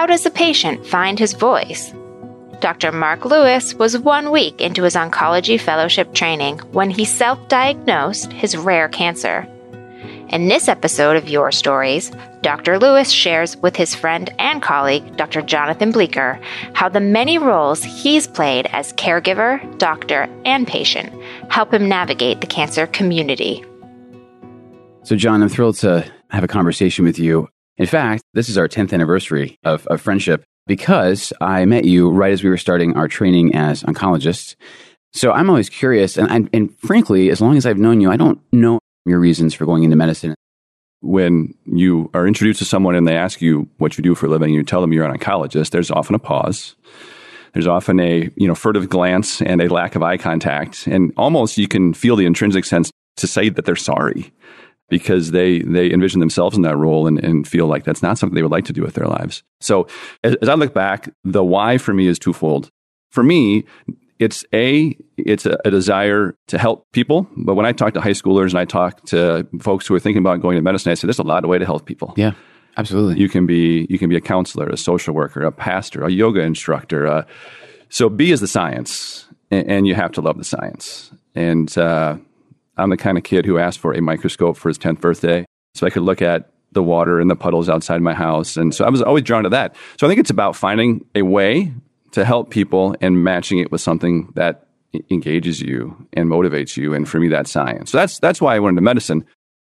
how does a patient find his voice? Dr. Mark Lewis was one week into his oncology fellowship training when he self diagnosed his rare cancer. In this episode of Your Stories, Dr. Lewis shares with his friend and colleague, Dr. Jonathan Bleeker, how the many roles he's played as caregiver, doctor, and patient help him navigate the cancer community. So, John, I'm thrilled to have a conversation with you. In fact, this is our 10th anniversary of, of friendship because I met you right as we were starting our training as oncologists. So I'm always curious, and, and, and frankly, as long as I've known you, I don't know your reasons for going into medicine. When you are introduced to someone and they ask you what you do for a living, you tell them you're an oncologist, there's often a pause. There's often a you know furtive glance and a lack of eye contact, and almost you can feel the intrinsic sense to say that they're sorry because they they envision themselves in that role and, and feel like that's not something they would like to do with their lives. So as, as I look back, the why for me is twofold. For me, it's a it's a, a, desire to help people. But when I talk to high schoolers and I talk to folks who are thinking about going to medicine, I say there's a lot of way to help people. Yeah, absolutely. You can be you can be a counselor, a social worker, a pastor, a yoga instructor. Uh, so B is the science, and, and, you have to love the science. And uh, I'm the kind of kid who asked for a microscope for his 10th birthday, so I could look at the water and the puddles outside my house. And so I was always drawn to that. So I think it's about finding a way to help people and matching it with something that engages you and motivates you. And for me, that's science. So that's that's why I went into medicine.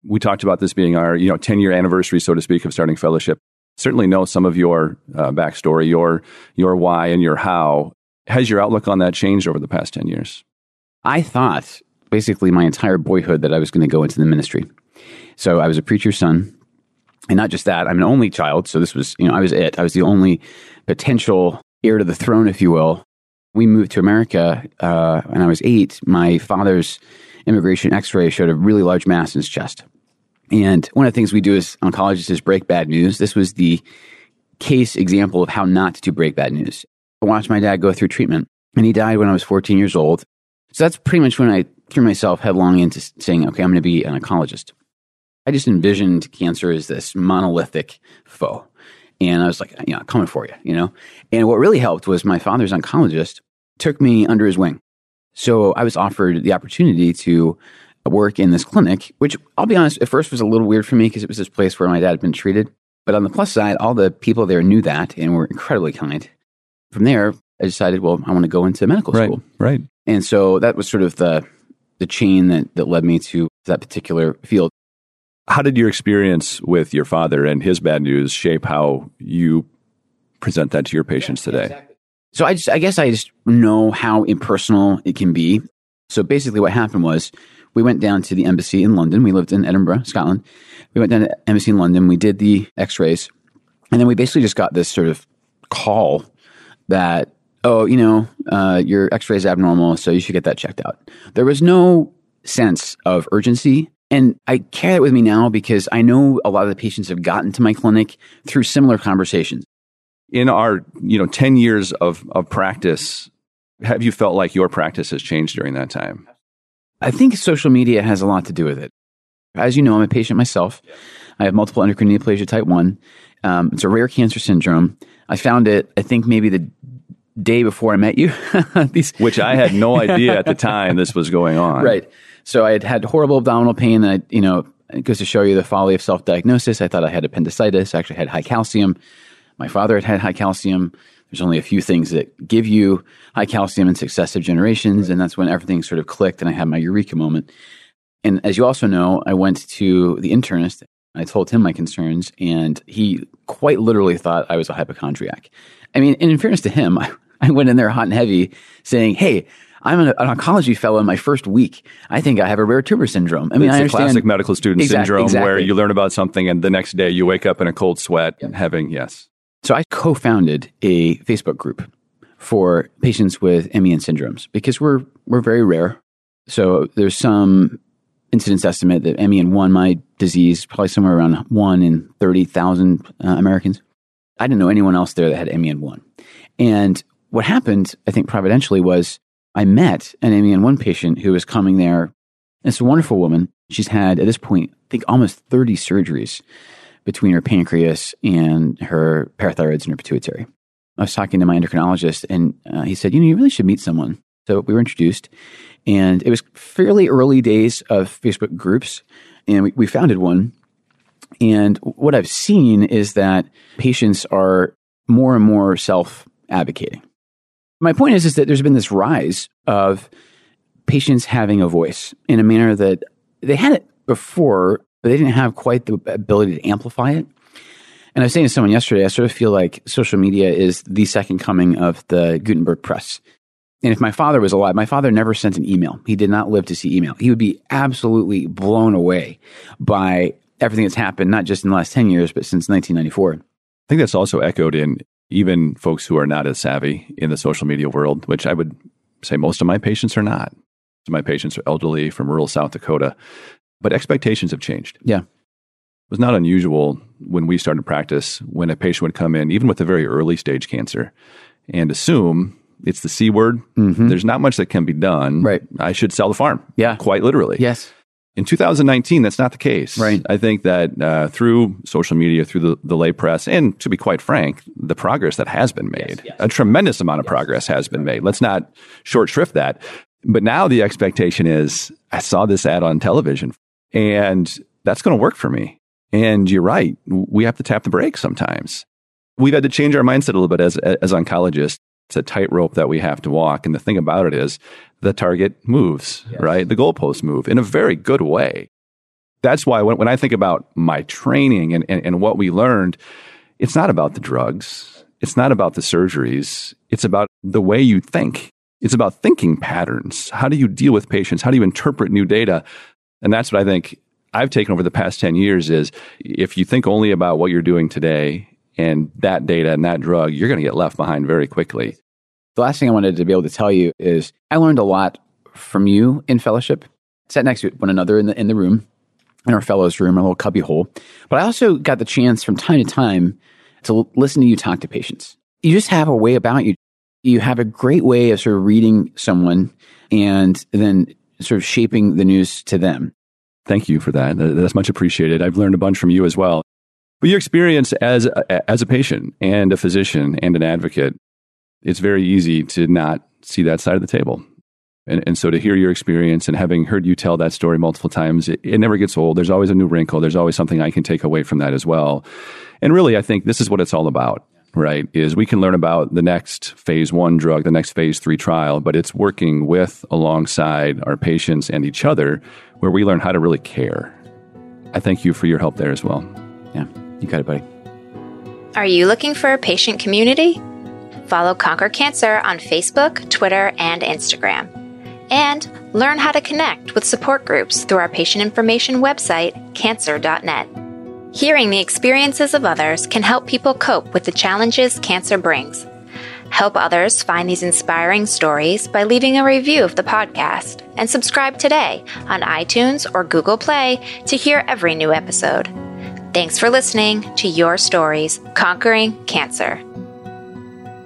We talked about this being our you know 10 year anniversary, so to speak, of starting fellowship. Certainly know some of your uh, backstory, your your why, and your how. Has your outlook on that changed over the past 10 years? I thought basically my entire boyhood that I was going to go into the ministry. So I was a preacher's son. And not just that, I'm an only child. So this was, you know, I was it. I was the only potential heir to the throne, if you will. We moved to America uh, when I was eight. My father's immigration x ray showed a really large mass in his chest. And one of the things we do as oncologists is break bad news. This was the case example of how not to break bad news. I watched my dad go through treatment, and he died when I was 14 years old. So that's pretty much when I threw myself headlong into saying, okay, I'm going to be an oncologist. I just envisioned cancer as this monolithic foe. And I was like, you know, coming for you, you know? And what really helped was my father's oncologist took me under his wing. So I was offered the opportunity to work in this clinic, which I'll be honest, at first was a little weird for me because it was this place where my dad had been treated. But on the plus side, all the people there knew that and were incredibly kind. From there, I decided, well, I want to go into medical right, school. Right. And so that was sort of the the chain that, that led me to that particular field. How did your experience with your father and his bad news shape how you present that to your patients today? Exactly. So I just, I guess I just know how impersonal it can be. So basically, what happened was we went down to the embassy in London. We lived in Edinburgh, Scotland. We went down to the embassy in London. We did the X-rays, and then we basically just got this sort of call that oh, you know, uh, your X-ray is abnormal, so you should get that checked out. There was no sense of urgency and I carry it with me now because I know a lot of the patients have gotten to my clinic through similar conversations. In our, you know, 10 years of, of practice, have you felt like your practice has changed during that time? I think social media has a lot to do with it. As you know, I'm a patient myself. I have multiple endocrine neoplasia type 1. Um, it's a rare cancer syndrome. I found it, I think, maybe the day before I met you. These, Which I had no idea at the time this was going on. Right. So I had had horrible abdominal pain. And I, you know, it goes to show you the folly of self diagnosis. I thought I had appendicitis. I actually had high calcium. My father had had high calcium. There's only a few things that give you high calcium in successive generations. And that's when everything sort of clicked and I had my eureka moment. And as you also know, I went to the internist. I told him my concerns, and he quite literally thought I was a hypochondriac. I mean, and in fairness to him, I, I went in there hot and heavy saying, Hey, I'm an, an, oncology fellow in my first week. I think I have a rare tumor syndrome. I mean, it's I a classic medical student exactly, syndrome exactly. where you learn about something and the next day you wake up in a cold sweat and having, yes. So I co-founded a Facebook group for patients with MEN syndromes because we're, we're very rare. So there's some incidence estimate that MEN1, my disease, probably somewhere around one in 30,000 uh, Americans. I didn't know anyone else there that had MEN1. And what happened, I think providentially, was I met an MEN1 patient who was coming there. It's a wonderful woman. She's had, at this point, I think almost 30 surgeries between her pancreas and her parathyroids and her pituitary. I was talking to my endocrinologist, and uh, he said, "You know, you really should meet someone." So we were introduced, and it was fairly early days of Facebook groups, and we, we founded one. And what I've seen is that patients are more and more self advocating. My point is, is that there's been this rise of patients having a voice in a manner that they had it before, but they didn't have quite the ability to amplify it. And I was saying to someone yesterday, I sort of feel like social media is the second coming of the Gutenberg press. And if my father was alive, my father never sent an email. He did not live to see email. He would be absolutely blown away by everything that's happened, not just in the last 10 years, but since 1994. I think that's also echoed in even folks who are not as savvy in the social media world, which I would say most of my patients are not. My patients are elderly from rural South Dakota, but expectations have changed. Yeah. It was not unusual when we started practice when a patient would come in, even with a very early stage cancer, and assume it's the C word. Mm-hmm. There's not much that can be done. Right. I should sell the farm. Yeah. Quite literally. Yes. In 2019, that's not the case. Right. I think that uh, through social media, through the, the lay press, and to be quite frank, the progress that has been made, yes, yes. a tremendous amount of yes. progress has been made. Let's not short shrift that. But now the expectation is I saw this ad on television and that's going to work for me. And you're right. We have to tap the brakes sometimes. We've had to change our mindset a little bit as, as oncologists. It's a tightrope that we have to walk. And the thing about it is the target moves, yes. right? The goalposts move in a very good way. That's why when, when I think about my training and, and, and what we learned, it's not about the drugs. It's not about the surgeries. It's about the way you think. It's about thinking patterns. How do you deal with patients? How do you interpret new data? And that's what I think I've taken over the past 10 years is if you think only about what you're doing today and that data and that drug, you're going to get left behind very quickly. The last thing I wanted to be able to tell you is I learned a lot from you in fellowship. Sat next to one another in the in the room, in our fellows room, our little cubby hole. But I also got the chance from time to time to listen to you talk to patients. You just have a way about you. You have a great way of sort of reading someone and then sort of shaping the news to them. Thank you for that. That's much appreciated. I've learned a bunch from you as well. But your experience as a, as a patient and a physician and an advocate, it's very easy to not see that side of the table. And, and so to hear your experience and having heard you tell that story multiple times, it, it never gets old. There's always a new wrinkle. There's always something I can take away from that as well. And really, I think this is what it's all about right, is we can learn about the next phase one drug, the next phase three trial, but it's working with, alongside our patients and each other where we learn how to really care. I thank you for your help there as well. Yeah, you got it, buddy. Are you looking for a patient community? Follow Conquer Cancer on Facebook, Twitter, and Instagram. And learn how to connect with support groups through our patient information website, cancer.net. Hearing the experiences of others can help people cope with the challenges cancer brings. Help others find these inspiring stories by leaving a review of the podcast and subscribe today on iTunes or Google Play to hear every new episode. Thanks for listening to Your Stories Conquering Cancer.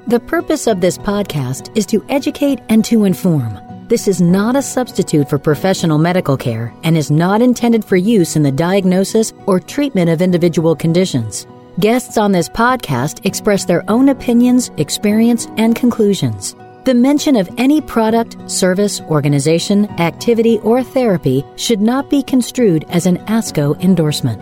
The purpose of this podcast is to educate and to inform. This is not a substitute for professional medical care and is not intended for use in the diagnosis or treatment of individual conditions. Guests on this podcast express their own opinions, experience, and conclusions. The mention of any product, service, organization, activity, or therapy should not be construed as an ASCO endorsement.